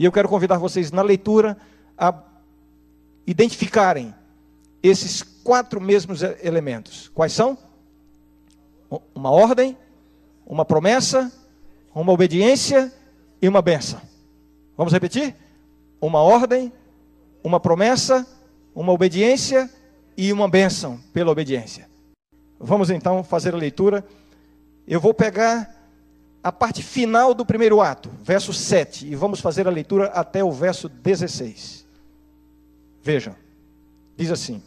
E eu quero convidar vocês na leitura a identificarem esses quatro mesmos elementos. Quais são? Uma ordem, uma promessa, uma obediência e uma benção. Vamos repetir? Uma ordem, uma promessa, uma obediência e uma bênção pela obediência. Vamos então fazer a leitura. Eu vou pegar a parte final do primeiro ato, verso 7, e vamos fazer a leitura até o verso 16. Vejam, diz assim: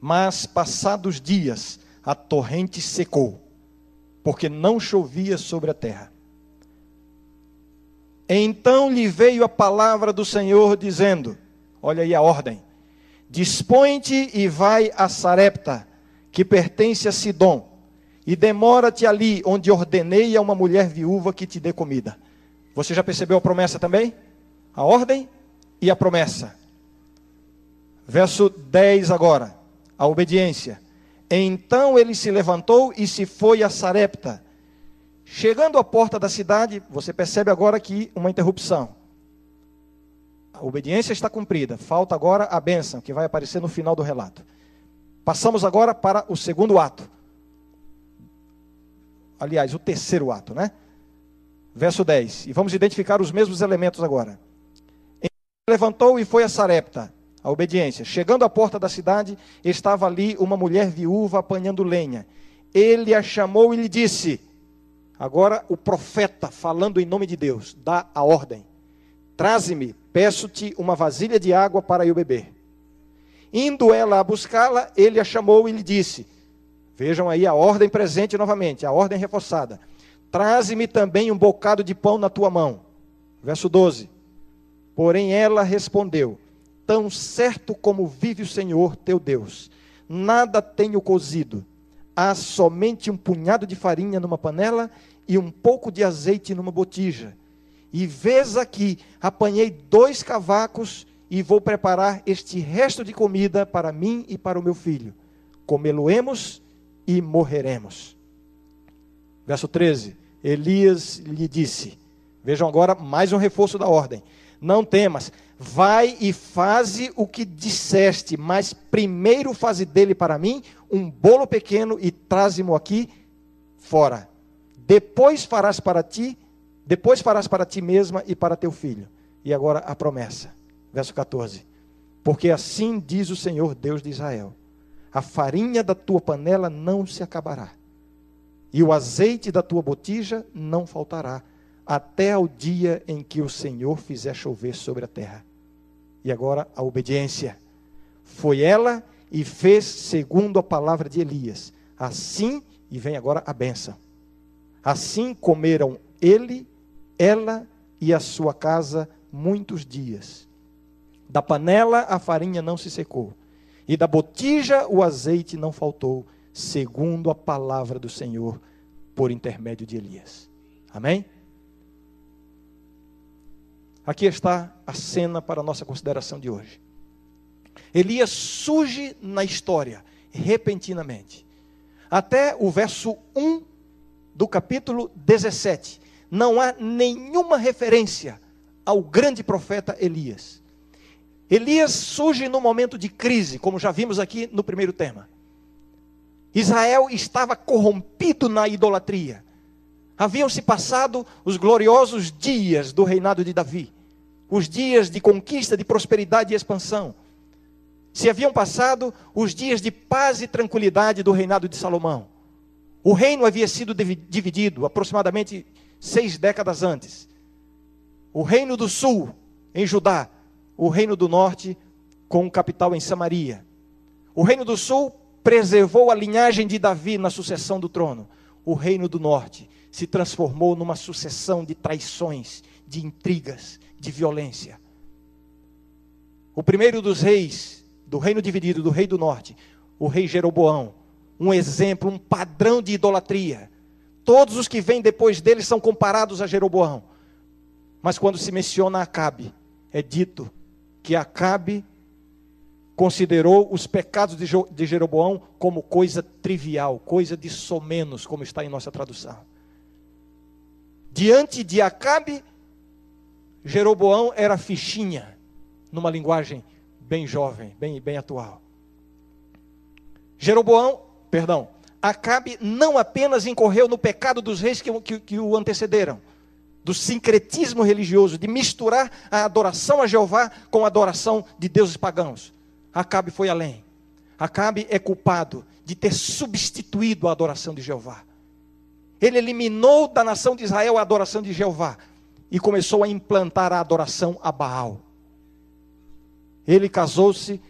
Mas passados dias a torrente secou, porque não chovia sobre a terra. Então lhe veio a palavra do Senhor, dizendo: Olha aí a ordem. Dispõe-te e vai a Sarepta, que pertence a Sidom, e demora-te ali, onde ordenei a uma mulher viúva que te dê comida. Você já percebeu a promessa também? A ordem e a promessa. Verso 10 agora, a obediência. Então ele se levantou e se foi a Sarepta. Chegando à porta da cidade, você percebe agora que uma interrupção. A obediência está cumprida, falta agora a bênção, que vai aparecer no final do relato. Passamos agora para o segundo ato. Aliás, o terceiro ato, né? Verso 10. E vamos identificar os mesmos elementos agora. Levantou e foi a Sarepta, a obediência. Chegando à porta da cidade, estava ali uma mulher viúva apanhando lenha. Ele a chamou e lhe disse: Agora o profeta, falando em nome de Deus, dá a ordem: Traze-me Peço-te uma vasilha de água para eu beber. Indo ela a buscá-la, ele a chamou e lhe disse: Vejam aí a ordem presente novamente, a ordem reforçada. Traze-me também um bocado de pão na tua mão. Verso 12. Porém ela respondeu: Tão certo como vive o Senhor teu Deus, nada tenho cozido. Há somente um punhado de farinha numa panela e um pouco de azeite numa botija e vês aqui, apanhei dois cavacos e vou preparar este resto de comida para mim e para o meu filho. Comê-lo-emos e morreremos. Verso 13: Elias lhe disse: Vejam agora mais um reforço da ordem. Não temas, vai e faze o que disseste, mas primeiro faze dele para mim um bolo pequeno e traze-mo aqui fora. Depois farás para ti depois farás para ti mesma e para teu filho. E agora a promessa. Verso 14. Porque assim diz o Senhor Deus de Israel: A farinha da tua panela não se acabará, e o azeite da tua botija não faltará, até ao dia em que o Senhor fizer chover sobre a terra. E agora a obediência. Foi ela e fez segundo a palavra de Elias. Assim, e vem agora a benção. Assim comeram ele ela e a sua casa muitos dias. Da panela a farinha não se secou, e da botija o azeite não faltou, segundo a palavra do Senhor por intermédio de Elias. Amém? Aqui está a cena para a nossa consideração de hoje. Elias surge na história repentinamente. Até o verso 1 do capítulo 17 não há nenhuma referência ao grande profeta Elias. Elias surge no momento de crise, como já vimos aqui no primeiro tema. Israel estava corrompido na idolatria. Haviam se passado os gloriosos dias do reinado de Davi, os dias de conquista, de prosperidade e expansão. Se haviam passado os dias de paz e tranquilidade do reinado de Salomão. O reino havia sido dividido aproximadamente seis décadas antes. O reino do sul, em Judá, o reino do norte, com capital em Samaria. O reino do sul preservou a linhagem de Davi na sucessão do trono. O reino do norte se transformou numa sucessão de traições, de intrigas, de violência. O primeiro dos reis do reino dividido, do rei do norte, o rei Jeroboão, um exemplo, um padrão de idolatria, Todos os que vêm depois dele são comparados a Jeroboão. Mas quando se menciona Acabe, é dito que Acabe considerou os pecados de Jeroboão como coisa trivial, coisa de somenos, como está em nossa tradução. Diante de Acabe, Jeroboão era fichinha, numa linguagem bem jovem, bem, bem atual. Jeroboão, perdão, Acabe não apenas incorreu no pecado dos reis que, que, que o antecederam, do sincretismo religioso, de misturar a adoração a Jeová com a adoração de deuses pagãos. Acabe foi além. Acabe é culpado de ter substituído a adoração de Jeová. Ele eliminou da nação de Israel a adoração de Jeová e começou a implantar a adoração a Baal. Ele casou-se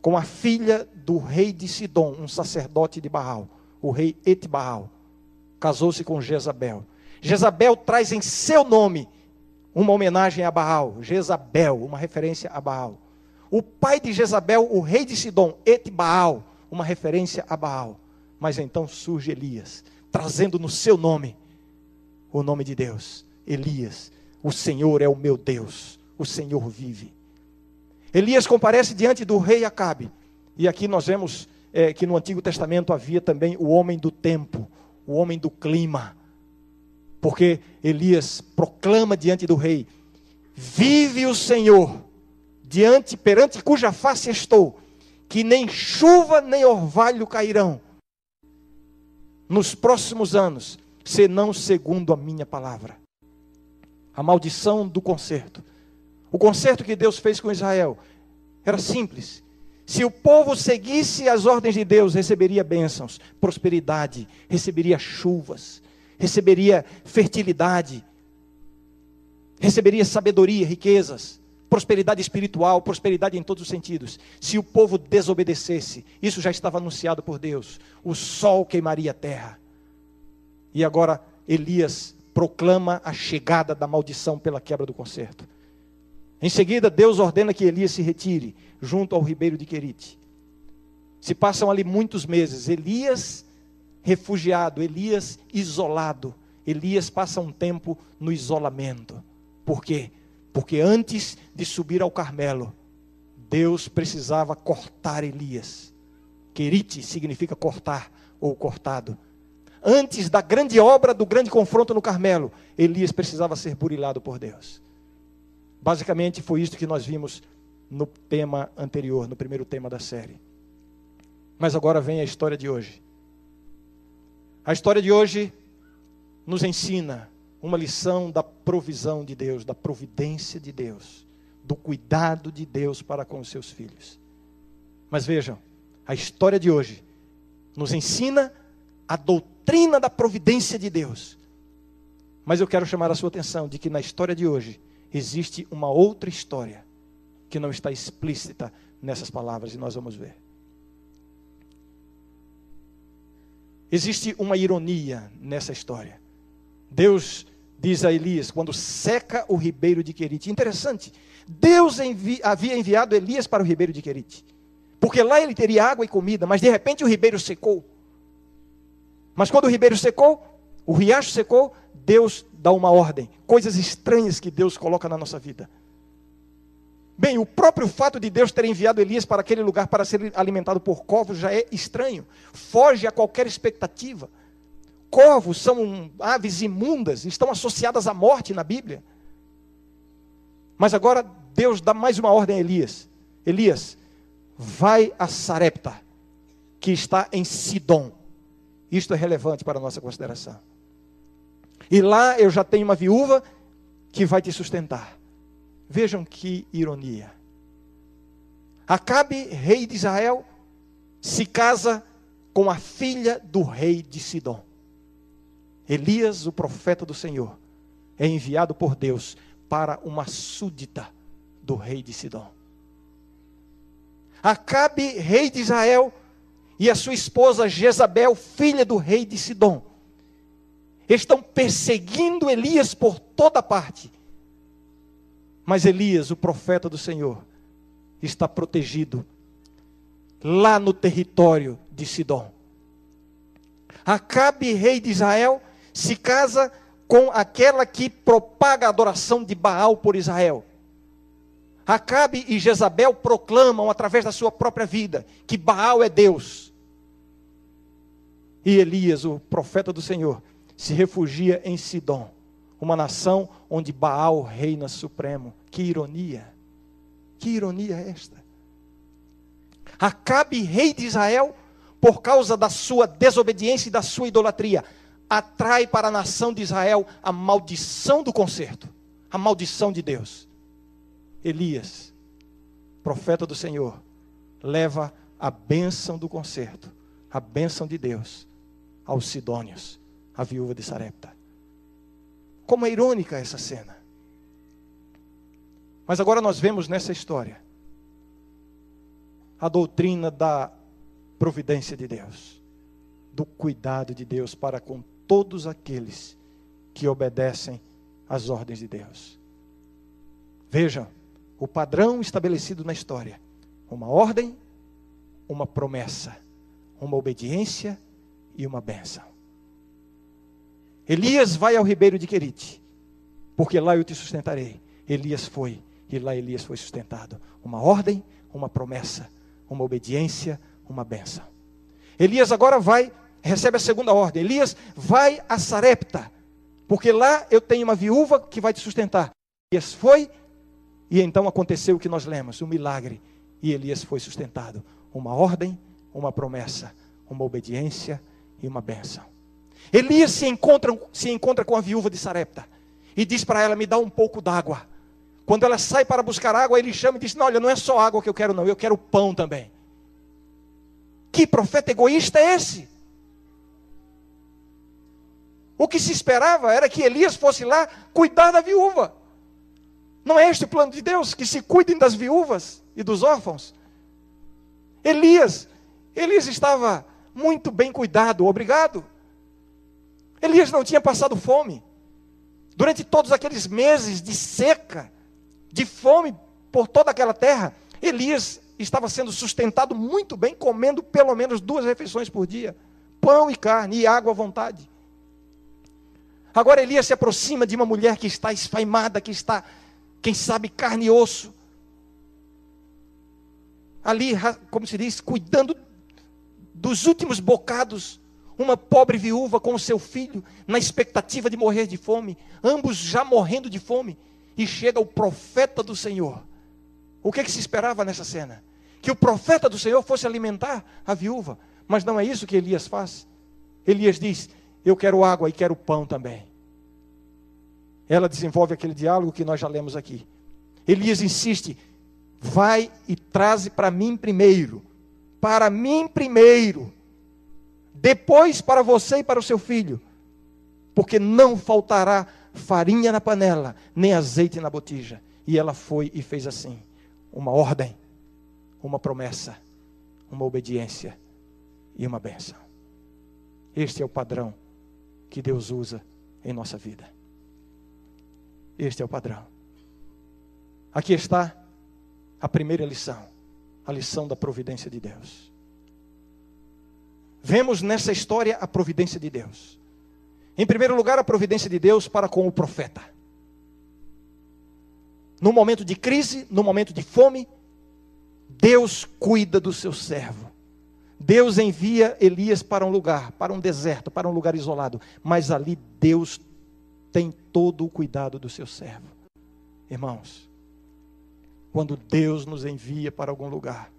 com a filha do rei de Sidom, um sacerdote de Baal, o rei Etbaal. Casou-se com Jezabel. Jezabel traz em seu nome uma homenagem a Baal, Jezabel, uma referência a Baal. O pai de Jezabel, o rei de Sidom, Etbaal, uma referência a Baal. Mas então surge Elias, trazendo no seu nome o nome de Deus. Elias, o Senhor é o meu Deus, o Senhor vive. Elias comparece diante do rei Acabe. E aqui nós vemos é, que no Antigo Testamento havia também o homem do tempo, o homem do clima. Porque Elias proclama diante do rei: Vive o Senhor, diante perante cuja face estou, que nem chuva nem orvalho cairão nos próximos anos, senão segundo a minha palavra. A maldição do concerto o concerto que Deus fez com Israel era simples. Se o povo seguisse as ordens de Deus, receberia bênçãos, prosperidade, receberia chuvas, receberia fertilidade, receberia sabedoria, riquezas, prosperidade espiritual, prosperidade em todos os sentidos. Se o povo desobedecesse, isso já estava anunciado por Deus, o sol queimaria a terra. E agora Elias proclama a chegada da maldição pela quebra do concerto. Em seguida, Deus ordena que Elias se retire junto ao ribeiro de Querite. Se passam ali muitos meses. Elias refugiado, Elias isolado. Elias passa um tempo no isolamento. Por quê? Porque antes de subir ao Carmelo, Deus precisava cortar Elias. Querite significa cortar ou cortado. Antes da grande obra do grande confronto no Carmelo, Elias precisava ser burilado por Deus. Basicamente foi isso que nós vimos no tema anterior, no primeiro tema da série. Mas agora vem a história de hoje. A história de hoje nos ensina uma lição da provisão de Deus, da providência de Deus, do cuidado de Deus para com os seus filhos. Mas vejam, a história de hoje nos ensina a doutrina da providência de Deus. Mas eu quero chamar a sua atenção de que na história de hoje existe uma outra história que não está explícita nessas palavras e nós vamos ver. Existe uma ironia nessa história. Deus diz a Elias, quando seca o ribeiro de Querite. Interessante, Deus envi havia enviado Elias para o ribeiro de Querite. Porque lá ele teria água e comida, mas de repente o ribeiro secou. Mas quando o ribeiro secou, o riacho secou, Deus dá uma ordem, coisas estranhas que Deus coloca na nossa vida. Bem, o próprio fato de Deus ter enviado Elias para aquele lugar para ser alimentado por corvos já é estranho, foge a qualquer expectativa. Corvos são aves imundas, estão associadas à morte na Bíblia. Mas agora Deus dá mais uma ordem a Elias: Elias, vai a Sarepta, que está em Sidom. Isto é relevante para a nossa consideração. E lá eu já tenho uma viúva que vai te sustentar. Vejam que ironia. Acabe, rei de Israel, se casa com a filha do rei de Sidom. Elias, o profeta do Senhor, é enviado por Deus para uma súdita do rei de Sidom. Acabe, rei de Israel, e a sua esposa Jezabel, filha do rei de Sidom, estão perseguindo Elias por toda parte. Mas Elias, o profeta do Senhor, está protegido lá no território de Sidom. Acabe, rei de Israel, se casa com aquela que propaga a adoração de Baal por Israel. Acabe e Jezabel proclamam através da sua própria vida que Baal é Deus. E Elias, o profeta do Senhor, se refugia em Sidom, uma nação onde Baal reina supremo. Que ironia! Que ironia é esta? Acabe, rei de Israel, por causa da sua desobediência e da sua idolatria, atrai para a nação de Israel a maldição do conserto, a maldição de Deus. Elias, profeta do Senhor, leva a bênção do conserto, a bênção de Deus aos Sidônios, a viúva de Sarepta. Como é irônica essa cena. Mas agora nós vemos nessa história a doutrina da providência de Deus, do cuidado de Deus para com todos aqueles que obedecem às ordens de Deus. Vejam o padrão estabelecido na história: uma ordem, uma promessa, uma obediência e uma bênção. Elias vai ao ribeiro de Querite, porque lá eu te sustentarei. Elias foi, e lá Elias foi sustentado. Uma ordem, uma promessa, uma obediência, uma benção. Elias agora vai, recebe a segunda ordem. Elias vai a Sarepta, porque lá eu tenho uma viúva que vai te sustentar. Elias foi, e então aconteceu o que nós lemos, um milagre, e Elias foi sustentado. Uma ordem, uma promessa, uma obediência e uma benção. Elias se encontra, se encontra com a viúva de Sarepta e diz para ela: Me dá um pouco d'água. Quando ela sai para buscar água, ele chama e diz: Não, olha, não é só água que eu quero, não, eu quero pão também. Que profeta egoísta é esse? O que se esperava era que Elias fosse lá cuidar da viúva. Não é este o plano de Deus? Que se cuidem das viúvas e dos órfãos. Elias, Elias estava muito bem cuidado, obrigado. Elias não tinha passado fome. Durante todos aqueles meses de seca, de fome por toda aquela terra, Elias estava sendo sustentado muito bem, comendo pelo menos duas refeições por dia: pão e carne e água à vontade. Agora Elias se aproxima de uma mulher que está esfaimada, que está, quem sabe, carne e osso. Ali, como se diz, cuidando dos últimos bocados. Uma pobre viúva com seu filho, na expectativa de morrer de fome, ambos já morrendo de fome. E chega o profeta do Senhor. O que, é que se esperava nessa cena? que o profeta do Senhor fosse alimentar a viúva. Mas não é isso que Elias faz. Elias diz: Eu quero água e quero pão também. Ela desenvolve aquele diálogo que nós já lemos aqui. Elias insiste: Vai e traze para mim primeiro. Para mim primeiro. Depois para você e para o seu filho. Porque não faltará farinha na panela, nem azeite na botija. E ela foi e fez assim. Uma ordem uma promessa, uma obediência e uma bênção. Este é o padrão que Deus usa em nossa vida. Este é o padrão. Aqui está a primeira lição, a lição da providência de Deus. Vemos nessa história a providência de Deus. Em primeiro lugar, a providência de Deus para com o profeta. No momento de crise, no momento de fome, Deus cuida do seu servo. Deus envia Elias para um lugar, para um deserto, para um lugar isolado, mas ali Deus tem todo o cuidado do seu servo. Irmãos, quando Deus nos envia para algum lugar,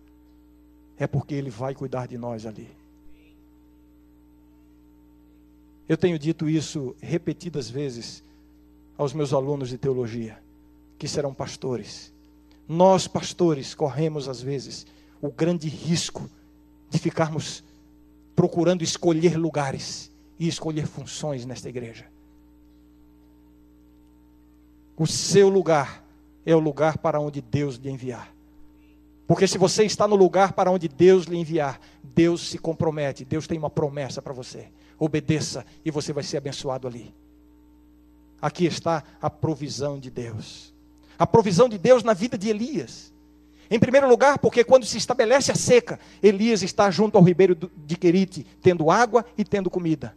é porque Ele vai cuidar de nós ali. Eu tenho dito isso repetidas vezes aos meus alunos de teologia, que serão pastores. Nós, pastores, corremos às vezes o grande risco de ficarmos procurando escolher lugares e escolher funções nesta igreja. O seu lugar é o lugar para onde Deus lhe enviar. Porque se você está no lugar para onde Deus lhe enviar, Deus se compromete, Deus tem uma promessa para você. Obedeça e você vai ser abençoado ali. Aqui está a provisão de Deus a provisão de Deus na vida de Elias. Em primeiro lugar, porque quando se estabelece a seca, Elias está junto ao ribeiro de Querite, tendo água e tendo comida.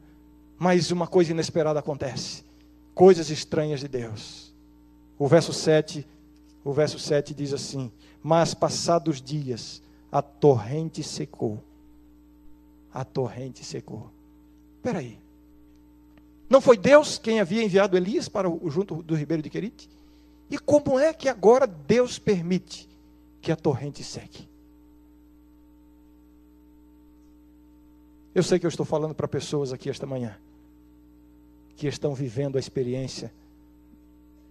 Mas uma coisa inesperada acontece. Coisas estranhas de Deus. O verso 7, o verso 7 diz assim: "Mas passados dias, a torrente secou." A torrente secou. Espera aí. Não foi Deus quem havia enviado Elias para o junto do ribeiro de Querite? E como é que agora Deus permite que a torrente seque? Eu sei que eu estou falando para pessoas aqui esta manhã que estão vivendo a experiência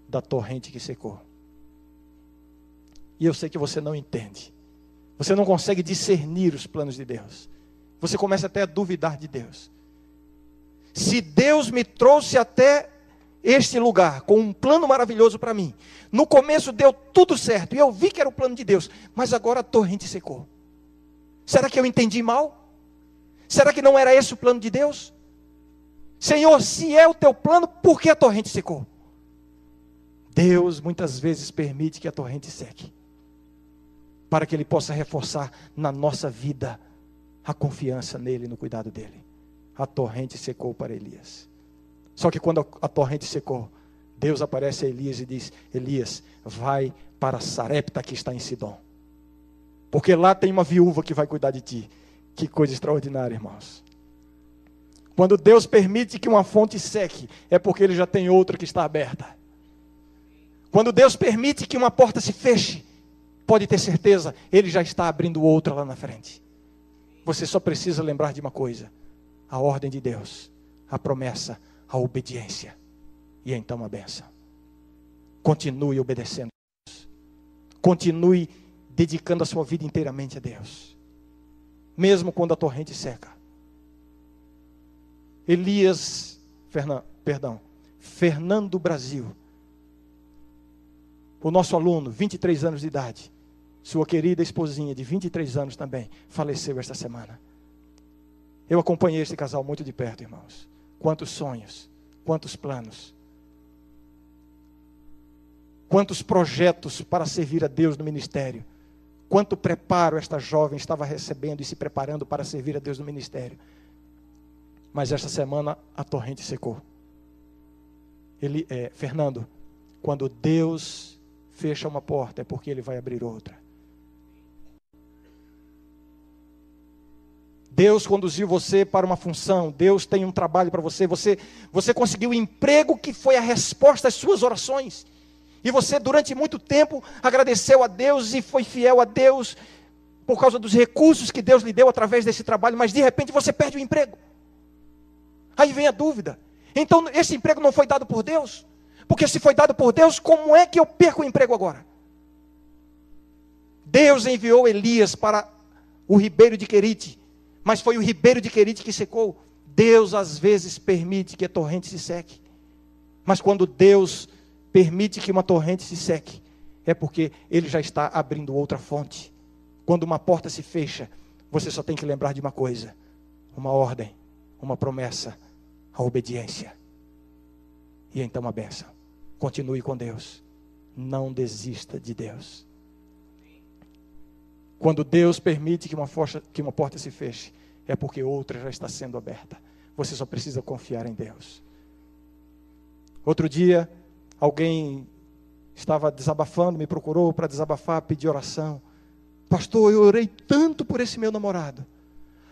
da torrente que secou. E eu sei que você não entende. Você não consegue discernir os planos de Deus. Você começa até a duvidar de Deus. Se Deus me trouxe até este lugar com um plano maravilhoso para mim, no começo deu tudo certo e eu vi que era o plano de Deus, mas agora a torrente secou. Será que eu entendi mal? Será que não era esse o plano de Deus? Senhor, se é o teu plano, por que a torrente secou? Deus muitas vezes permite que a torrente seque, para que Ele possa reforçar na nossa vida a confiança nele, no cuidado dele. A torrente secou para Elias. Só que quando a torrente secou, Deus aparece a Elias e diz: Elias, vai para Sarepta que está em Sidom. Porque lá tem uma viúva que vai cuidar de ti. Que coisa extraordinária, irmãos. Quando Deus permite que uma fonte seque, é porque Ele já tem outra que está aberta. Quando Deus permite que uma porta se feche, pode ter certeza, Ele já está abrindo outra lá na frente. Você só precisa lembrar de uma coisa: a ordem de Deus, a promessa, a obediência. E então a benção. Continue obedecendo a Deus. Continue dedicando a sua vida inteiramente a Deus. Mesmo quando a torrente seca. Elias, Fernan, perdão, Fernando Brasil, o nosso aluno, 23 anos de idade, sua querida esposinha de 23 anos também, faleceu esta semana. Eu acompanhei esse casal muito de perto, irmãos. Quantos sonhos, quantos planos, quantos projetos para servir a Deus no ministério. Quanto preparo esta jovem estava recebendo e se preparando para servir a Deus no ministério. Mas esta semana a torrente secou. Ele, é, Fernando, quando Deus fecha uma porta, é porque Ele vai abrir outra. Deus conduziu você para uma função, Deus tem um trabalho para você, você, você conseguiu um emprego que foi a resposta às suas orações. E você, durante muito tempo, agradeceu a Deus e foi fiel a Deus por causa dos recursos que Deus lhe deu através desse trabalho, mas de repente você perde o emprego. Aí vem a dúvida. Então, esse emprego não foi dado por Deus? Porque se foi dado por Deus, como é que eu perco o emprego agora? Deus enviou Elias para o ribeiro de Querite, mas foi o ribeiro de Querite que secou. Deus às vezes permite que a torrente se seque. Mas quando Deus permite que uma torrente se seque, é porque ele já está abrindo outra fonte. Quando uma porta se fecha, você só tem que lembrar de uma coisa: uma ordem uma promessa, a obediência. E então a benção. Continue com Deus. Não desista de Deus. Quando Deus permite que uma, que uma porta se feche, é porque outra já está sendo aberta. Você só precisa confiar em Deus. Outro dia, alguém estava desabafando, me procurou para desabafar, pedir oração. Pastor, eu orei tanto por esse meu namorado.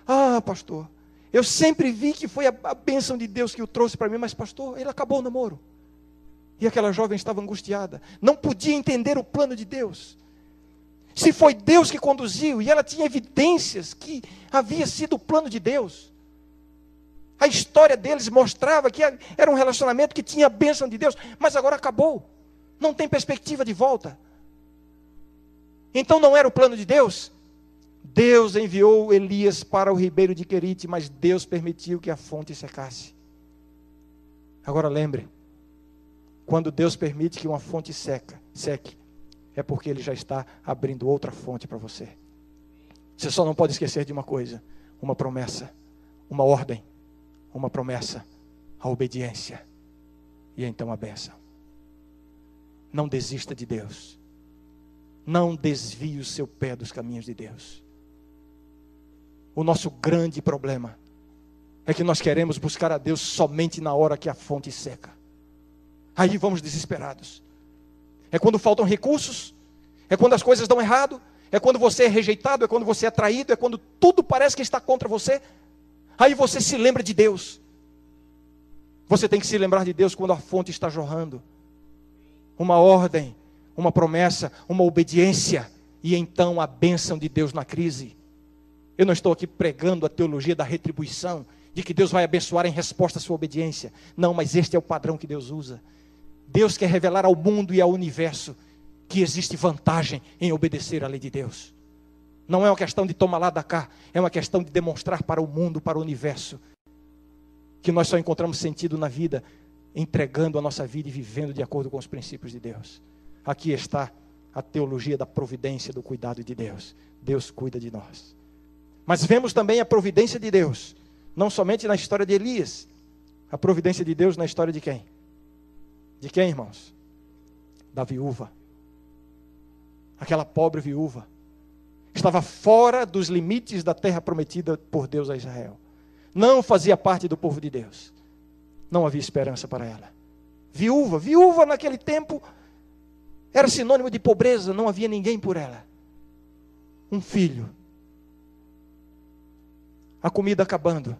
Ah, pastor, eu sempre vi que foi a, a bênção de Deus que o trouxe para mim, mas pastor, ele acabou o namoro. E aquela jovem estava angustiada, não podia entender o plano de Deus. Se foi Deus que conduziu, e ela tinha evidências que havia sido o plano de Deus. A história deles mostrava que era um relacionamento que tinha a bênção de Deus, mas agora acabou. Não tem perspectiva de volta. Então não era o plano de Deus? Deus enviou Elias para o ribeiro de Querite, mas Deus permitiu que a fonte secasse. Agora lembre, quando Deus permite que uma fonte seca, seque, é porque Ele já está abrindo outra fonte para você. Você só não pode esquecer de uma coisa: uma promessa, uma ordem, uma promessa, a obediência e então a bênção. Não desista de Deus. Não desvie o seu pé dos caminhos de Deus. O nosso grande problema é que nós queremos buscar a Deus somente na hora que a fonte seca. Aí vamos desesperados. É quando faltam recursos, é quando as coisas dão errado, é quando você é rejeitado, é quando você é traído, é quando tudo parece que está contra você. Aí você se lembra de Deus. Você tem que se lembrar de Deus quando a fonte está jorrando. Uma ordem, uma promessa, uma obediência e então a bênção de Deus na crise. Eu não estou aqui pregando a teologia da retribuição, de que Deus vai abençoar em resposta à sua obediência. Não, mas este é o padrão que Deus usa. Deus quer revelar ao mundo e ao universo que existe vantagem em obedecer à lei de Deus. Não é uma questão de tomar lá da cá, é uma questão de demonstrar para o mundo, para o universo, que nós só encontramos sentido na vida entregando a nossa vida e vivendo de acordo com os princípios de Deus. Aqui está a teologia da providência, do cuidado de Deus. Deus cuida de nós. Mas vemos também a providência de Deus, não somente na história de Elias, a providência de Deus na história de quem? De quem, irmãos? Da viúva. Aquela pobre viúva. Estava fora dos limites da terra prometida por Deus a Israel. Não fazia parte do povo de Deus. Não havia esperança para ela. Viúva, viúva naquele tempo era sinônimo de pobreza, não havia ninguém por ela. Um filho. A comida acabando,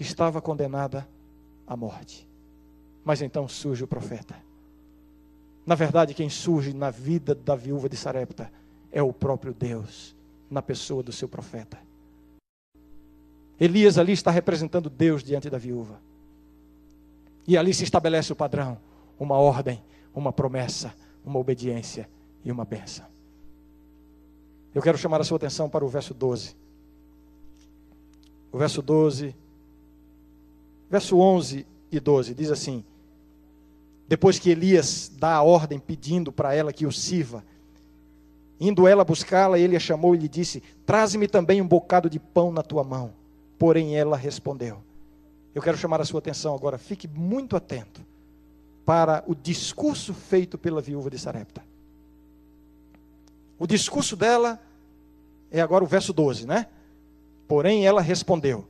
estava condenada à morte. Mas então surge o profeta. Na verdade, quem surge na vida da viúva de Sarepta é o próprio Deus, na pessoa do seu profeta. Elias ali está representando Deus diante da viúva. E ali se estabelece o padrão, uma ordem, uma promessa, uma obediência e uma benção. Eu quero chamar a sua atenção para o verso 12. O verso 12, verso 11 e 12 diz assim: Depois que Elias dá a ordem pedindo para ela que o sirva, indo ela buscá-la, ele a chamou e lhe disse: Traze-me também um bocado de pão na tua mão. Porém ela respondeu: Eu quero chamar a sua atenção agora, fique muito atento para o discurso feito pela viúva de Sarepta. O discurso dela é agora o verso 12, né? Porém, ela respondeu: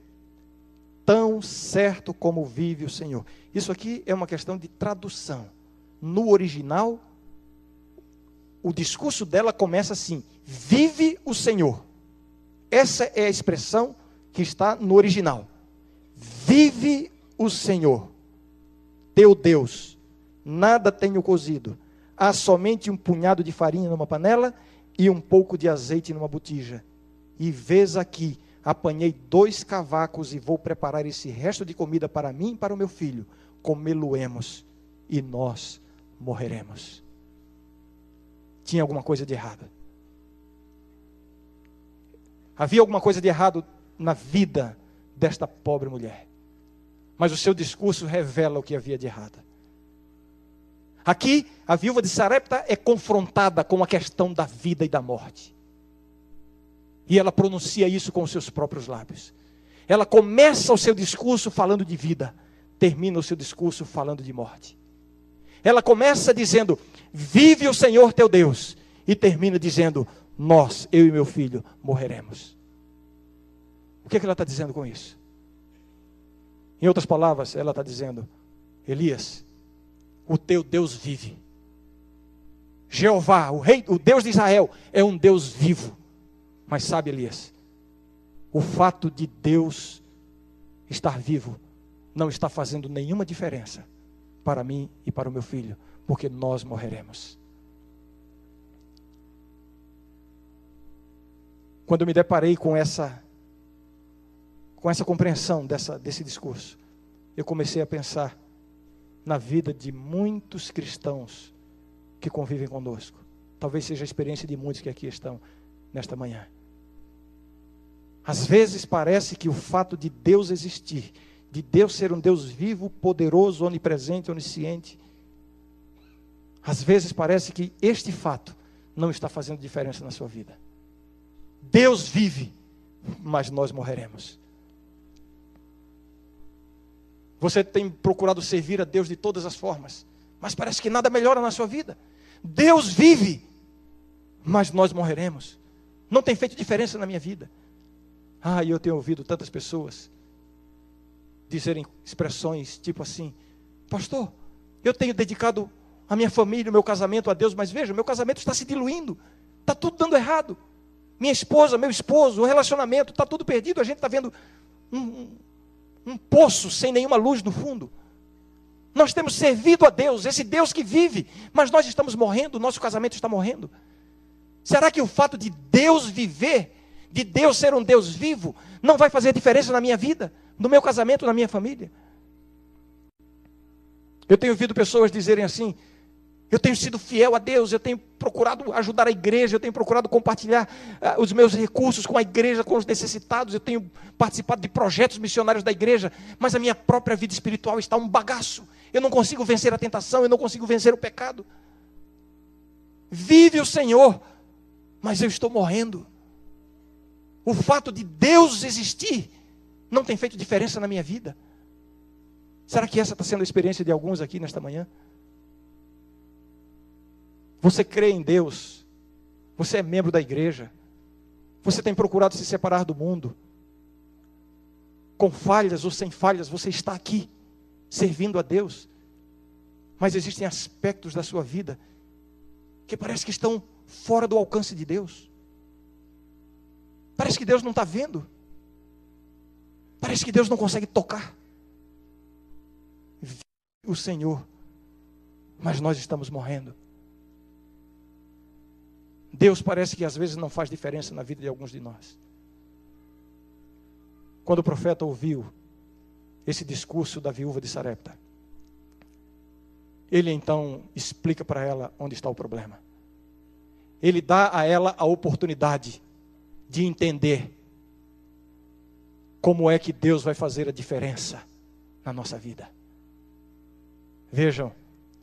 Tão certo como vive o Senhor. Isso aqui é uma questão de tradução. No original, o discurso dela começa assim: Vive o Senhor. Essa é a expressão que está no original. Vive o Senhor, teu Deus, nada tenho cozido. Há somente um punhado de farinha numa panela e um pouco de azeite numa botija. E vês aqui, apanhei dois cavacos e vou preparar esse resto de comida para mim e para o meu filho. Comê-lo-emos e nós morreremos. Tinha alguma coisa de errado. Havia alguma coisa de errado na vida desta pobre mulher. Mas o seu discurso revela o que havia de errado. Aqui, a viúva de Sarepta é confrontada com a questão da vida e da morte. E ela pronuncia isso com seus próprios lábios. Ela começa o seu discurso falando de vida, termina o seu discurso falando de morte. Ela começa dizendo: Vive o Senhor teu Deus, e termina dizendo: Nós, eu e meu filho, morreremos. O que, é que ela está dizendo com isso? Em outras palavras, ela está dizendo: Elias, o teu Deus vive. Jeová, o rei, o Deus de Israel, é um Deus vivo. Mas sabe, Elias, o fato de Deus estar vivo não está fazendo nenhuma diferença para mim e para o meu filho, porque nós morreremos. Quando me deparei com essa com essa compreensão dessa, desse discurso, eu comecei a pensar na vida de muitos cristãos que convivem conosco. Talvez seja a experiência de muitos que aqui estão nesta manhã. Às vezes parece que o fato de Deus existir, de Deus ser um Deus vivo, poderoso, onipresente, onisciente, às vezes parece que este fato não está fazendo diferença na sua vida. Deus vive, mas nós morreremos. Você tem procurado servir a Deus de todas as formas, mas parece que nada melhora na sua vida. Deus vive, mas nós morreremos. Não tem feito diferença na minha vida. Ah, eu tenho ouvido tantas pessoas dizerem expressões tipo assim: Pastor, eu tenho dedicado a minha família, o meu casamento a Deus, mas veja, meu casamento está se diluindo, está tudo dando errado. Minha esposa, meu esposo, o relacionamento, está tudo perdido. A gente está vendo um, um poço sem nenhuma luz no fundo. Nós temos servido a Deus, esse Deus que vive, mas nós estamos morrendo, nosso casamento está morrendo. Será que o fato de Deus viver, de Deus ser um Deus vivo, não vai fazer diferença na minha vida, no meu casamento, na minha família? Eu tenho ouvido pessoas dizerem assim: eu tenho sido fiel a Deus, eu tenho procurado ajudar a igreja, eu tenho procurado compartilhar uh, os meus recursos com a igreja, com os necessitados, eu tenho participado de projetos missionários da igreja, mas a minha própria vida espiritual está um bagaço. Eu não consigo vencer a tentação, eu não consigo vencer o pecado. Vive o Senhor, mas eu estou morrendo. O fato de Deus existir não tem feito diferença na minha vida. Será que essa está sendo a experiência de alguns aqui nesta manhã? Você crê em Deus. Você é membro da igreja. Você tem procurado se separar do mundo. Com falhas ou sem falhas, você está aqui, servindo a Deus. Mas existem aspectos da sua vida que parece que estão fora do alcance de Deus. Parece que Deus não está vendo. Parece que Deus não consegue tocar. O Senhor, mas nós estamos morrendo. Deus parece que às vezes não faz diferença na vida de alguns de nós. Quando o profeta ouviu esse discurso da viúva de Sarepta, ele então explica para ela onde está o problema. Ele dá a ela a oportunidade de entender como é que Deus vai fazer a diferença na nossa vida. Vejam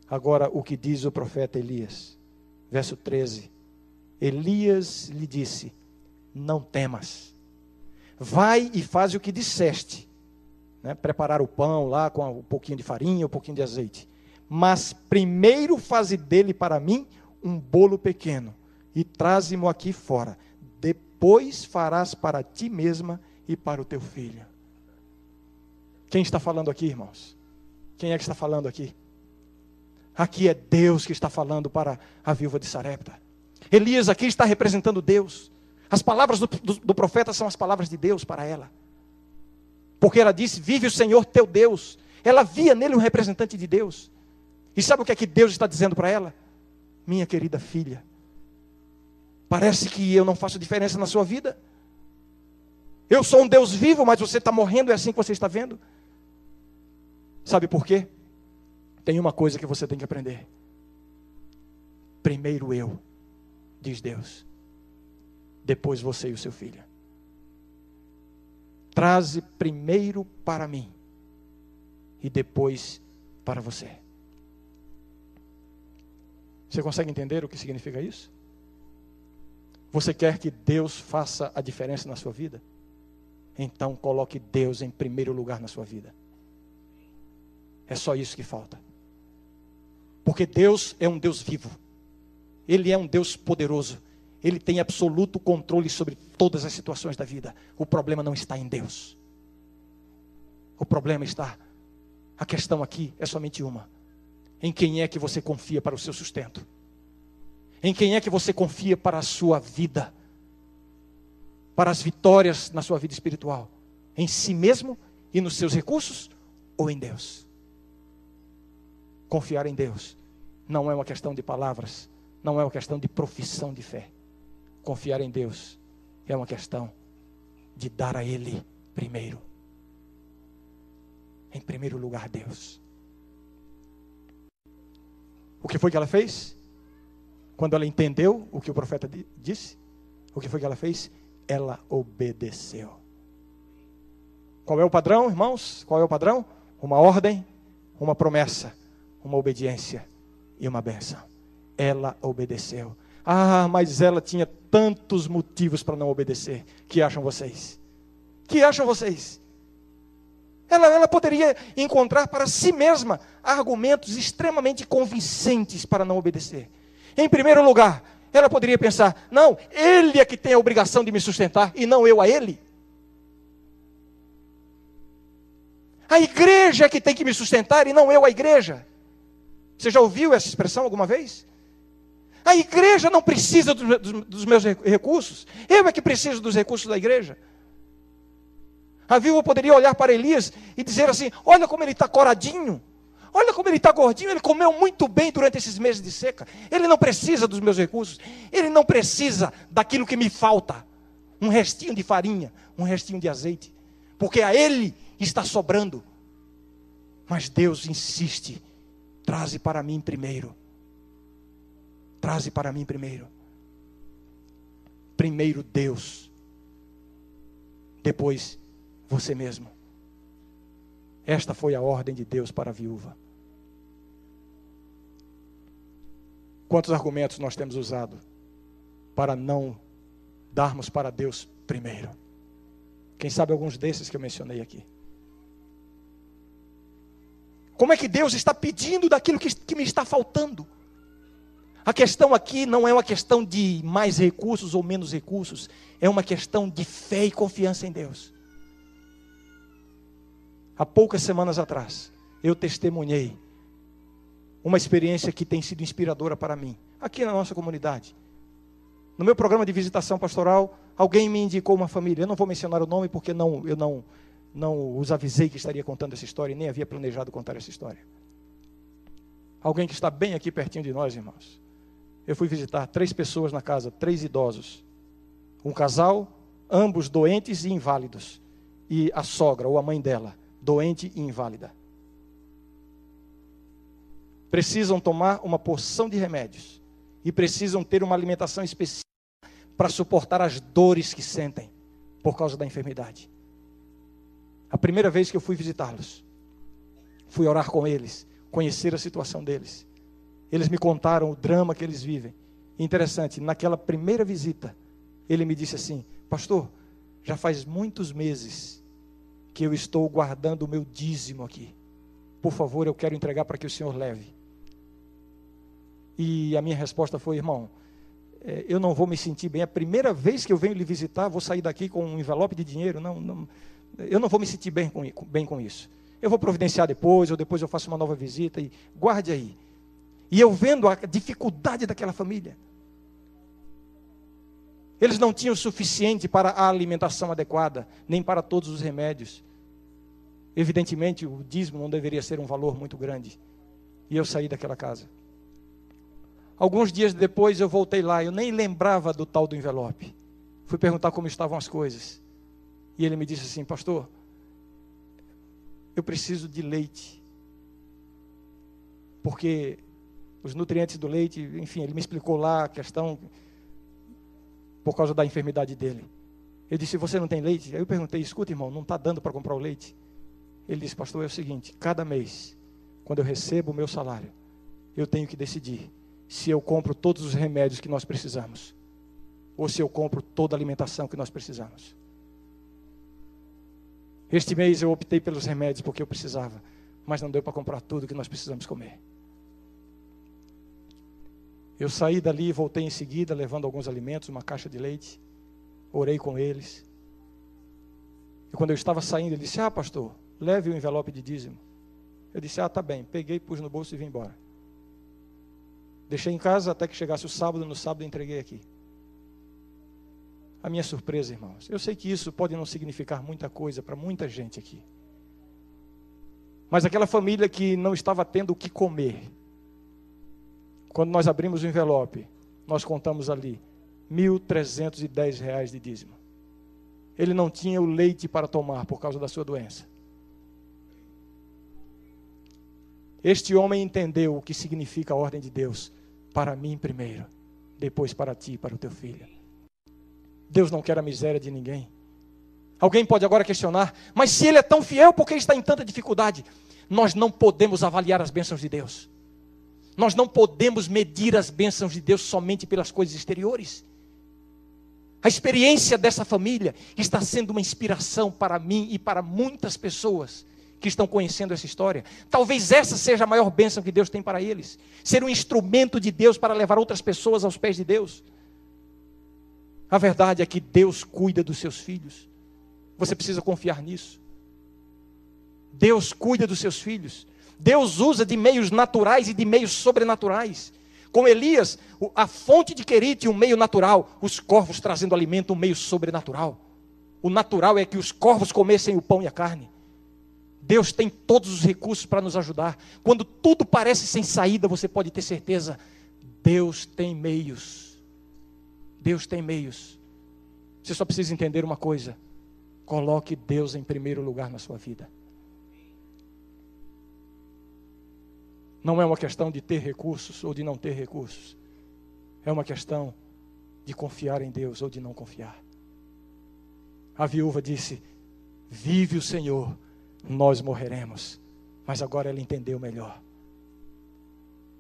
agora o que diz o profeta Elias, verso 13 Elias lhe disse: Não temas, vai e faz o que disseste. Né? Preparar o pão lá com um pouquinho de farinha, um pouquinho de azeite. Mas primeiro faze dele para mim um bolo pequeno e traze-mo aqui fora. Depois farás para ti mesma e para o teu filho. Quem está falando aqui, irmãos? Quem é que está falando aqui? Aqui é Deus que está falando para a viúva de Sarepta. Elias aqui está representando Deus. As palavras do, do, do, profeta são as palavras de Deus para ela. Porque ela disse: Vive o Senhor teu Deus. Ela via nele um representante de Deus. E sabe o que é que Deus está dizendo para ela? Minha querida filha, parece que eu não faço diferença na sua vida. Eu sou um Deus vivo, mas você está morrendo, é assim que você está vendo. Sabe por quê? Tem uma coisa que você tem que aprender. Primeiro eu diz Deus. Depois você e o seu filho. Traze primeiro para mim e depois para você. Você consegue entender o que significa isso? Você quer que Deus faça a diferença na sua vida? Então coloque Deus em primeiro lugar na sua vida. É só isso que falta. Porque Deus é um Deus vivo. Ele é um Deus poderoso. Ele tem absoluto controle sobre todas as situações da vida. O problema não está em Deus. O problema está. A questão aqui é somente uma: em quem é que você confia para o seu sustento? Em quem é que você confia para a sua vida? Para as vitórias na sua vida espiritual? Em si mesmo e nos seus recursos ou em Deus? Confiar em Deus não é uma questão de palavras, não é uma questão de profissão de fé. Confiar em Deus é uma questão de dar a Ele primeiro. Em primeiro lugar, Deus. O que foi que ela fez? Quando ela entendeu o que o profeta disse, o que foi que ela fez? Ela obedeceu. Qual é o padrão, irmãos? Qual é o padrão? Uma ordem, uma promessa, uma obediência e uma benção ela obedeceu. Ah, mas ela tinha tantos motivos para não obedecer. Que acham vocês? Que acham vocês? Ela, ela poderia encontrar para si mesma argumentos extremamente convincentes para não obedecer. Em primeiro lugar, ela poderia pensar: não, ele é que tem a obrigação de me sustentar e não eu a ele. A igreja é que tem que me sustentar e não eu a igreja. Você já ouviu essa expressão alguma vez? A igreja não precisa dos meus recursos. Eu é que preciso dos recursos da igreja. A viúva poderia olhar para Elias e dizer assim: Olha como ele está coradinho. Olha como ele está gordinho, ele comeu muito bem durante esses meses de seca. Ele não precisa dos meus recursos, ele não precisa daquilo que me falta. Um restinho de farinha, um restinho de azeite, porque a ele está sobrando. Mas Deus insiste: traze para mim primeiro. Traze para mim primeiro. Primeiro Deus, depois você mesmo. Esta foi a ordem de Deus para a viúva. Quantos argumentos nós temos usado para não darmos para Deus primeiro? Quem sabe alguns desses que eu mencionei aqui. Como é que Deus está pedindo daquilo que, que me está faltando? A questão aqui não é uma questão de mais recursos ou menos recursos, é uma questão de fé e confiança em Deus há poucas semanas atrás, eu testemunhei uma experiência que tem sido inspiradora para mim, aqui na nossa comunidade. No meu programa de visitação pastoral, alguém me indicou uma família. Eu não vou mencionar o nome porque não, eu não, não os avisei que estaria contando essa história, nem havia planejado contar essa história. Alguém que está bem aqui pertinho de nós, irmãos. Eu fui visitar três pessoas na casa, três idosos. Um casal, ambos doentes e inválidos. E a sogra, ou a mãe dela, doente e inválida. Precisam tomar uma porção de remédios e precisam ter uma alimentação específica para suportar as dores que sentem por causa da enfermidade. A primeira vez que eu fui visitá-los, fui orar com eles, conhecer a situação deles. Eles me contaram o drama que eles vivem. Interessante, naquela primeira visita, ele me disse assim: Pastor, já faz muitos meses que eu estou guardando o meu dízimo aqui. Por favor, eu quero entregar para que o Senhor leve. E a minha resposta foi, irmão, é, eu não vou me sentir bem. É a primeira vez que eu venho lhe visitar, vou sair daqui com um envelope de dinheiro. Não, não eu não vou me sentir bem com, bem com isso. Eu vou providenciar depois, ou depois eu faço uma nova visita e guarde aí. E eu vendo a dificuldade daquela família. Eles não tinham o suficiente para a alimentação adequada, nem para todos os remédios. Evidentemente, o dízimo não deveria ser um valor muito grande. E eu saí daquela casa. Alguns dias depois eu voltei lá, eu nem lembrava do tal do envelope. Fui perguntar como estavam as coisas. E ele me disse assim: Pastor, eu preciso de leite. Porque os nutrientes do leite, enfim, ele me explicou lá a questão por causa da enfermidade dele. Eu disse: Você não tem leite? Aí eu perguntei: Escuta, irmão, não está dando para comprar o leite? Ele disse, pastor, é o seguinte: cada mês, quando eu recebo o meu salário, eu tenho que decidir se eu compro todos os remédios que nós precisamos, ou se eu compro toda a alimentação que nós precisamos. Este mês eu optei pelos remédios porque eu precisava, mas não deu para comprar tudo que nós precisamos comer. Eu saí dali e voltei em seguida, levando alguns alimentos, uma caixa de leite. Orei com eles. E quando eu estava saindo, ele disse: Ah, pastor, leve o envelope de dízimo. Eu disse, ah, tá bem. Peguei, pus no bolso e vim embora. Deixei em casa até que chegasse o sábado, no sábado entreguei aqui. A minha surpresa, irmãos. Eu sei que isso pode não significar muita coisa para muita gente aqui. Mas aquela família que não estava tendo o que comer, quando nós abrimos o envelope, nós contamos ali R$ 1.310 de dízimo. Ele não tinha o leite para tomar por causa da sua doença. Este homem entendeu o que significa a ordem de Deus. Para mim primeiro, depois para ti e para o teu filho. Deus não quer a miséria de ninguém. Alguém pode agora questionar, mas se ele é tão fiel, por que está em tanta dificuldade? Nós não podemos avaliar as bênçãos de Deus. Nós não podemos medir as bênçãos de Deus somente pelas coisas exteriores. A experiência dessa família está sendo uma inspiração para mim e para muitas pessoas que estão conhecendo essa história. Talvez essa seja a maior bênção que Deus tem para eles. Ser um instrumento de Deus para levar outras pessoas aos pés de Deus. A verdade é que Deus cuida dos seus filhos. Você precisa confiar nisso. Deus cuida dos seus filhos. Deus usa de meios naturais e de meios sobrenaturais. Com Elias, a fonte de Querite, um meio natural, os corvos trazendo alimento, um meio sobrenatural. O natural é que os corvos comessem o pão e a carne. Deus tem todos os recursos para nos ajudar. Quando tudo parece sem saída, você pode ter certeza, Deus tem meios. Deus tem meios. Você só precisa entender uma coisa: coloque Deus em primeiro lugar na sua vida. Não é uma questão de ter recursos ou de não ter recursos. É uma questão de confiar em Deus ou de não confiar. A viúva disse: Vive o Senhor, nós morreremos. Mas agora ela entendeu melhor.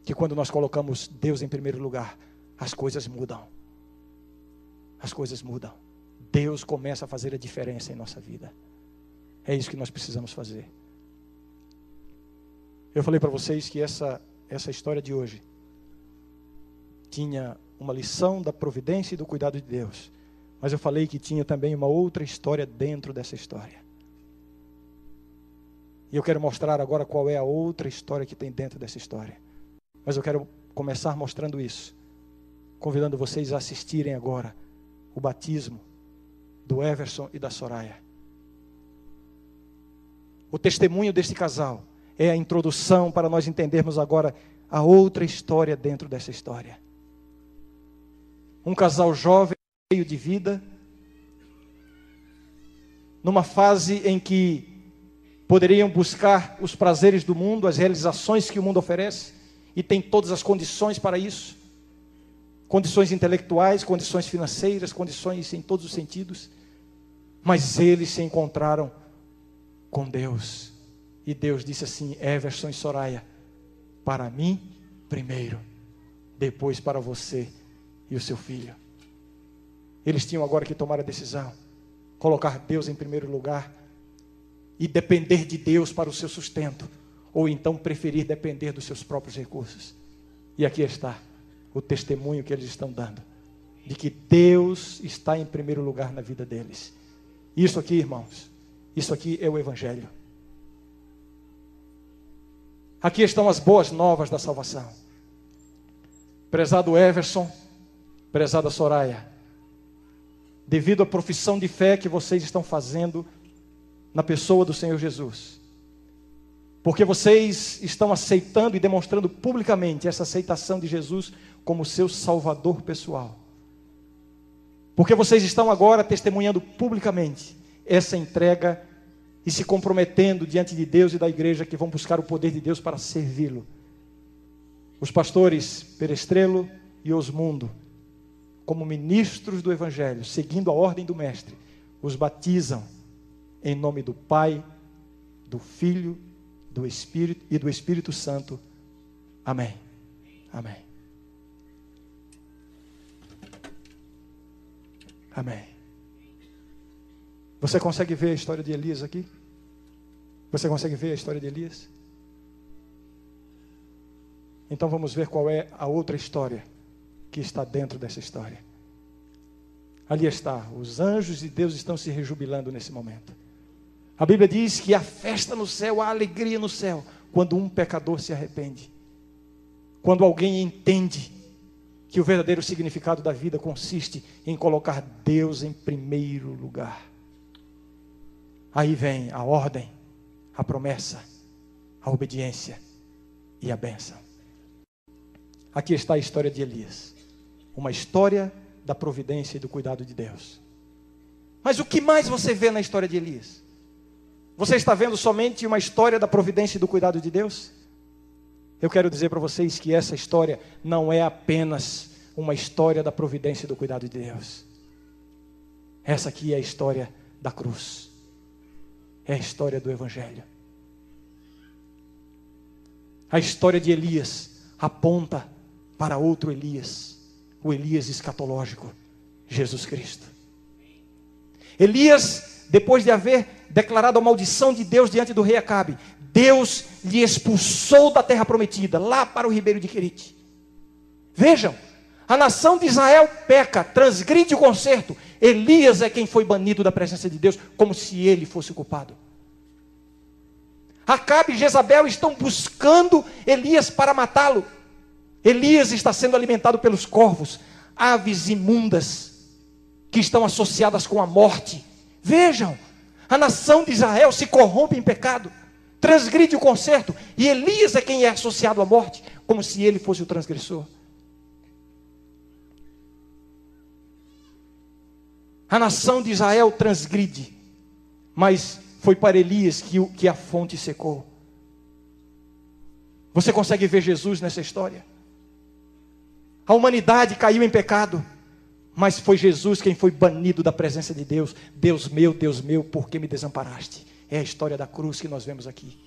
Que quando nós colocamos Deus em primeiro lugar, as coisas mudam. As coisas mudam. Deus começa a fazer a diferença em nossa vida. É isso que nós precisamos fazer. Eu falei para vocês que essa, essa história de hoje tinha uma lição da providência e do cuidado de Deus. Mas eu falei que tinha também uma outra história dentro dessa história. E eu quero mostrar agora qual é a outra história que tem dentro dessa história. Mas eu quero começar mostrando isso, convidando vocês a assistirem agora o batismo do Everson e da Soraya. O testemunho deste casal é a introdução para nós entendermos agora a outra história dentro dessa história. Um casal jovem, cheio de vida, numa fase em que poderiam buscar os prazeres do mundo, as realizações que o mundo oferece, e tem todas as condições para isso condições intelectuais, condições financeiras, condições em todos os sentidos. Mas eles se encontraram com Deus. E Deus disse assim: Everson e Soraya, para mim primeiro, depois para você e o seu filho. Eles tinham agora que tomar a decisão, colocar Deus em primeiro lugar e depender de Deus para o seu sustento, ou então preferir depender dos seus próprios recursos. E aqui está o testemunho que eles estão dando de que Deus está em primeiro lugar na vida deles. Isso aqui, irmãos, isso aqui é o Evangelho. Aqui estão as boas novas da salvação. Prezado Everson, prezada Soraya, devido à profissão de fé que vocês estão fazendo na pessoa do Senhor Jesus, porque vocês estão aceitando e demonstrando publicamente essa aceitação de Jesus como seu salvador pessoal. Porque vocês estão agora testemunhando publicamente essa entrega e se comprometendo diante de Deus e da igreja que vão buscar o poder de Deus para servi-lo. Os pastores Perestrelo e Osmundo, como ministros do Evangelho, seguindo a ordem do Mestre, os batizam em nome do Pai, do Filho, do Espírito e do Espírito Santo. Amém. Amém. Amém. Você consegue ver a história de Elias aqui? Você consegue ver a história de Elias? Então vamos ver qual é a outra história que está dentro dessa história. Ali está, os anjos de Deus estão se rejubilando nesse momento. A Bíblia diz que há festa no céu, há alegria no céu, quando um pecador se arrepende. Quando alguém entende que o verdadeiro significado da vida consiste em colocar Deus em primeiro lugar. Aí vem a ordem, a promessa, a obediência e a bênção. Aqui está a história de Elias. Uma história da providência e do cuidado de Deus. Mas o que mais você vê na história de Elias? Você está vendo somente uma história da providência e do cuidado de Deus? Eu quero dizer para vocês que essa história não é apenas uma história da providência e do cuidado de Deus. Essa aqui é a história da cruz é a história do Evangelho. A história de Elias aponta para outro Elias, o Elias escatológico, Jesus Cristo. Elias, depois de haver declarado a maldição de Deus diante do rei Acabe, Deus lhe expulsou da terra prometida, lá para o ribeiro de Querite. Vejam, a nação de Israel peca, transgride o conserto. Elias é quem foi banido da presença de Deus, como se ele fosse o culpado. Acabe e Jezabel estão buscando Elias para matá-lo. Elias está sendo alimentado pelos corvos, aves imundas que estão associadas com a morte. Vejam, a nação de Israel se corrompe em pecado. transgride o concerto, e Elias é quem é associado à morte, como se ele fosse o transgressor. A nação de Israel transgride, mas foi para Elias que, que a fonte secou. Você consegue ver Jesus nessa história? A humanidade caiu em pecado, mas foi Jesus quem foi banido da presença de Deus. Deus meu, Deus meu, por que me desamparaste? É a história da cruz que nós vemos aqui.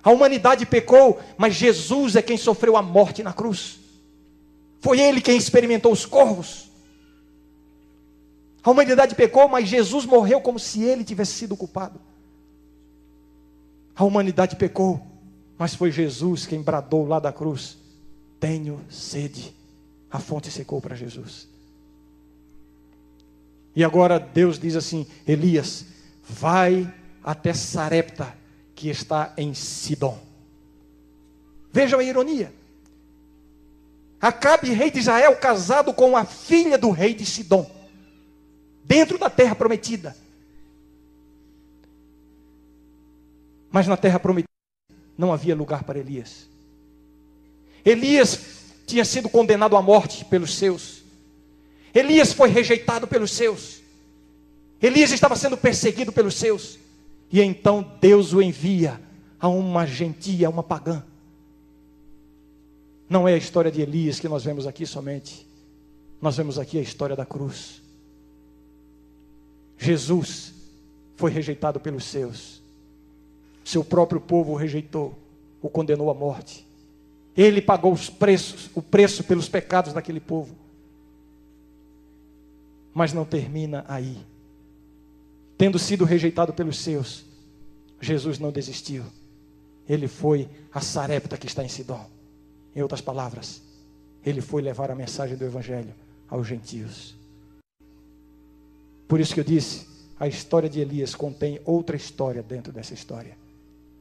A humanidade pecou, mas Jesus é quem sofreu a morte na cruz. Foi ele quem experimentou os corvos. A humanidade pecou, mas Jesus morreu como se ele tivesse sido culpado. A humanidade pecou, mas foi Jesus quem bradou lá da cruz: Tenho sede. A fonte secou para Jesus. E agora Deus diz assim: Elias, vai até Sarepta, que está em Sidom. Vejam a ironia. Acabe, rei de Israel, casado com a filha do rei de Sidom dentro da terra prometida. Mas na terra prometida não havia lugar para Elias. Elias tinha sido condenado à morte pelos seus. Elias foi rejeitado pelos seus. Elias estava sendo perseguido pelos seus. E então Deus o envia a uma gentia, a uma pagã. Não é a história de Elias que nós vemos aqui somente. Nós vemos aqui a história da cruz. Jesus foi rejeitado pelos seus. Seu próprio povo o rejeitou, o condenou à morte. Ele pagou os preços, o preço pelos pecados daquele povo. Mas não termina aí. Tendo sido rejeitado pelos seus, Jesus não desistiu. Ele foi a Sarepta que está em Sidom. Em outras palavras, ele foi levar a mensagem do Evangelho aos gentios. Por isso que eu disse, a história de Elias contém outra história dentro dessa história.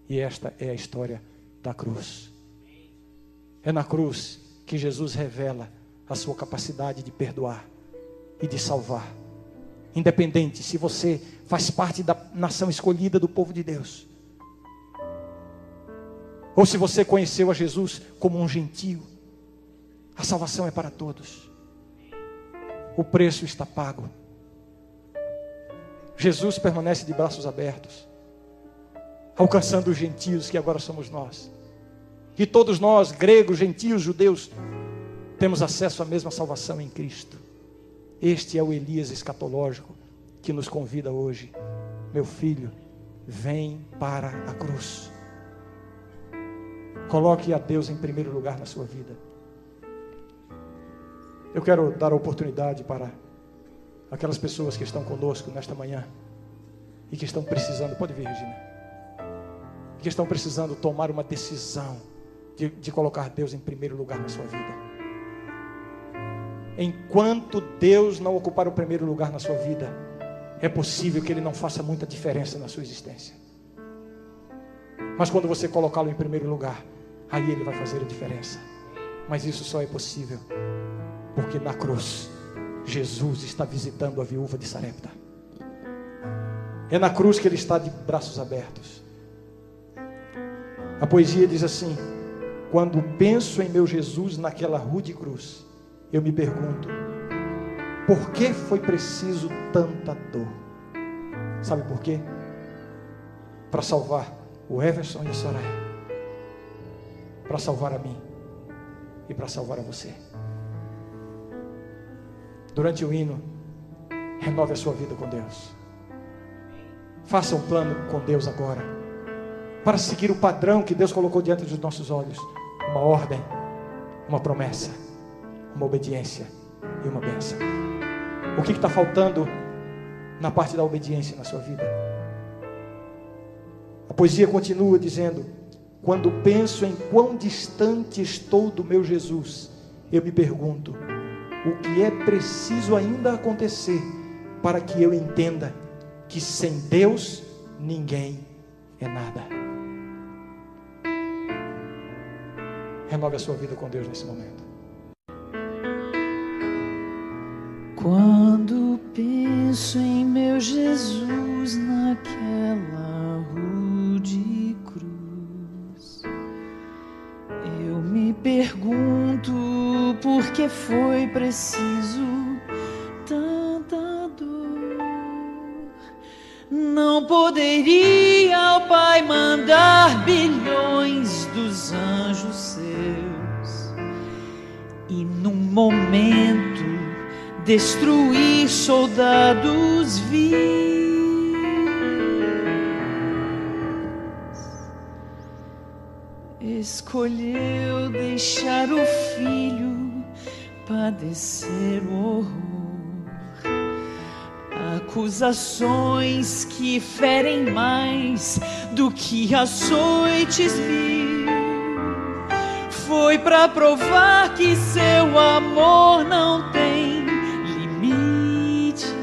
E esta é a história da cruz. É na cruz que Jesus revela a sua capacidade de perdoar e de salvar. Independente se você faz parte da nação escolhida do povo de Deus, ou se você conheceu a Jesus como um gentio, a salvação é para todos. O preço está pago. Jesus permanece de braços abertos, alcançando os gentios que agora somos nós. E todos nós, gregos, gentios, judeus, temos acesso à mesma salvação em Cristo. Este é o Elias escatológico que nos convida hoje. Meu filho, vem para a cruz. Coloque a Deus em primeiro lugar na sua vida. Eu quero dar a oportunidade para aquelas pessoas que estão conosco nesta manhã e que estão precisando, pode vir, Regina, que estão precisando tomar uma decisão de, de colocar Deus em primeiro lugar na sua vida. Enquanto Deus não ocupar o primeiro lugar na sua vida, é possível que Ele não faça muita diferença na sua existência. Mas quando você colocá-lo em primeiro lugar, aí Ele vai fazer a diferença. Mas isso só é possível porque na cruz Jesus está visitando a viúva de Sarepta. É na cruz que ele está de braços abertos. A poesia diz assim: Quando penso em meu Jesus naquela rude cruz, eu me pergunto, por que foi preciso tanta dor? Sabe por quê? Para salvar o Everson e a Soraya, para salvar a mim e para salvar a você durante o hino, renove a sua vida com Deus. Faça um plano com Deus agora, para seguir o padrão que Deus colocou diante dos nossos olhos: uma ordem, uma promessa, uma obediência e uma bênção. O que está faltando na parte da obediência na sua vida? A poesia continua dizendo: Quando penso em quão distante estou do meu Jesus, eu me pergunto o que é preciso ainda acontecer para que eu entenda que sem Deus ninguém é nada. Renove a sua vida com Deus nesse momento. Quando penso em meu Jesus naquela rude cruz, eu me pergunto por que foi preciso tanta dor. Não poderia o Pai mandar bilhões momento destruir soldados vivos. Escolheu deixar o filho padecer o horror. Acusações que ferem mais do que açoites mil. Foi para provar que seu amor não tem limites.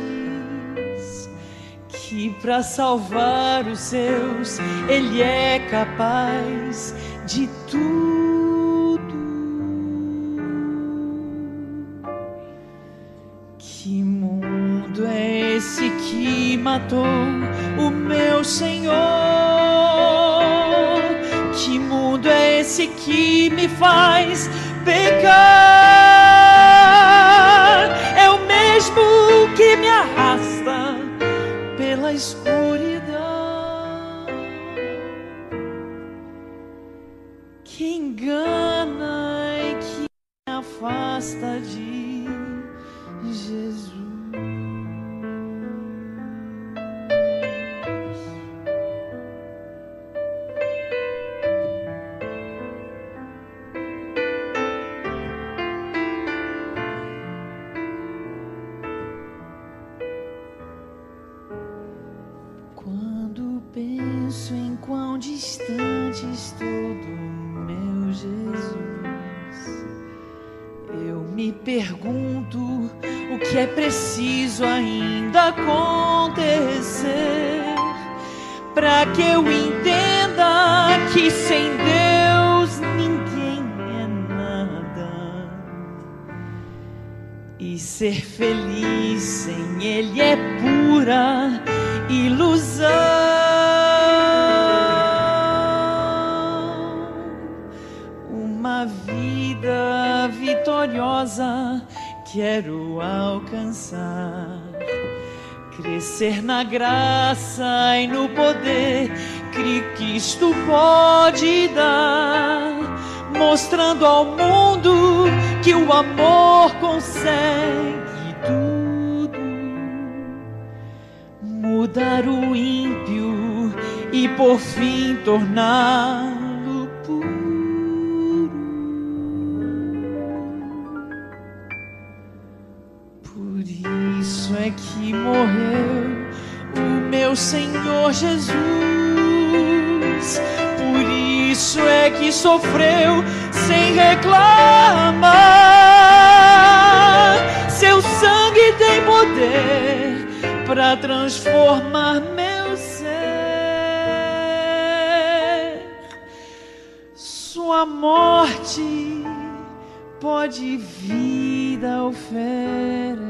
Que para salvar os seus, Ele é capaz de tudo. Que mundo é esse que matou o meu Senhor? Esse que me faz pecar? É o mesmo que me arrasta pela escuridão e ser feliz sem Ele é pura ilusão. vitoriosa quero alcançar. Crescer na graça e no poder que Cristo pode dar, mostrando ao mundo que o amor consegue tudo. Mudar o ímpio e por fim tornar é que morreu o meu Senhor Jesus. Por isso é que sofreu sem reclamar. Transformar meu ser. Sua morte pode vida oferecer.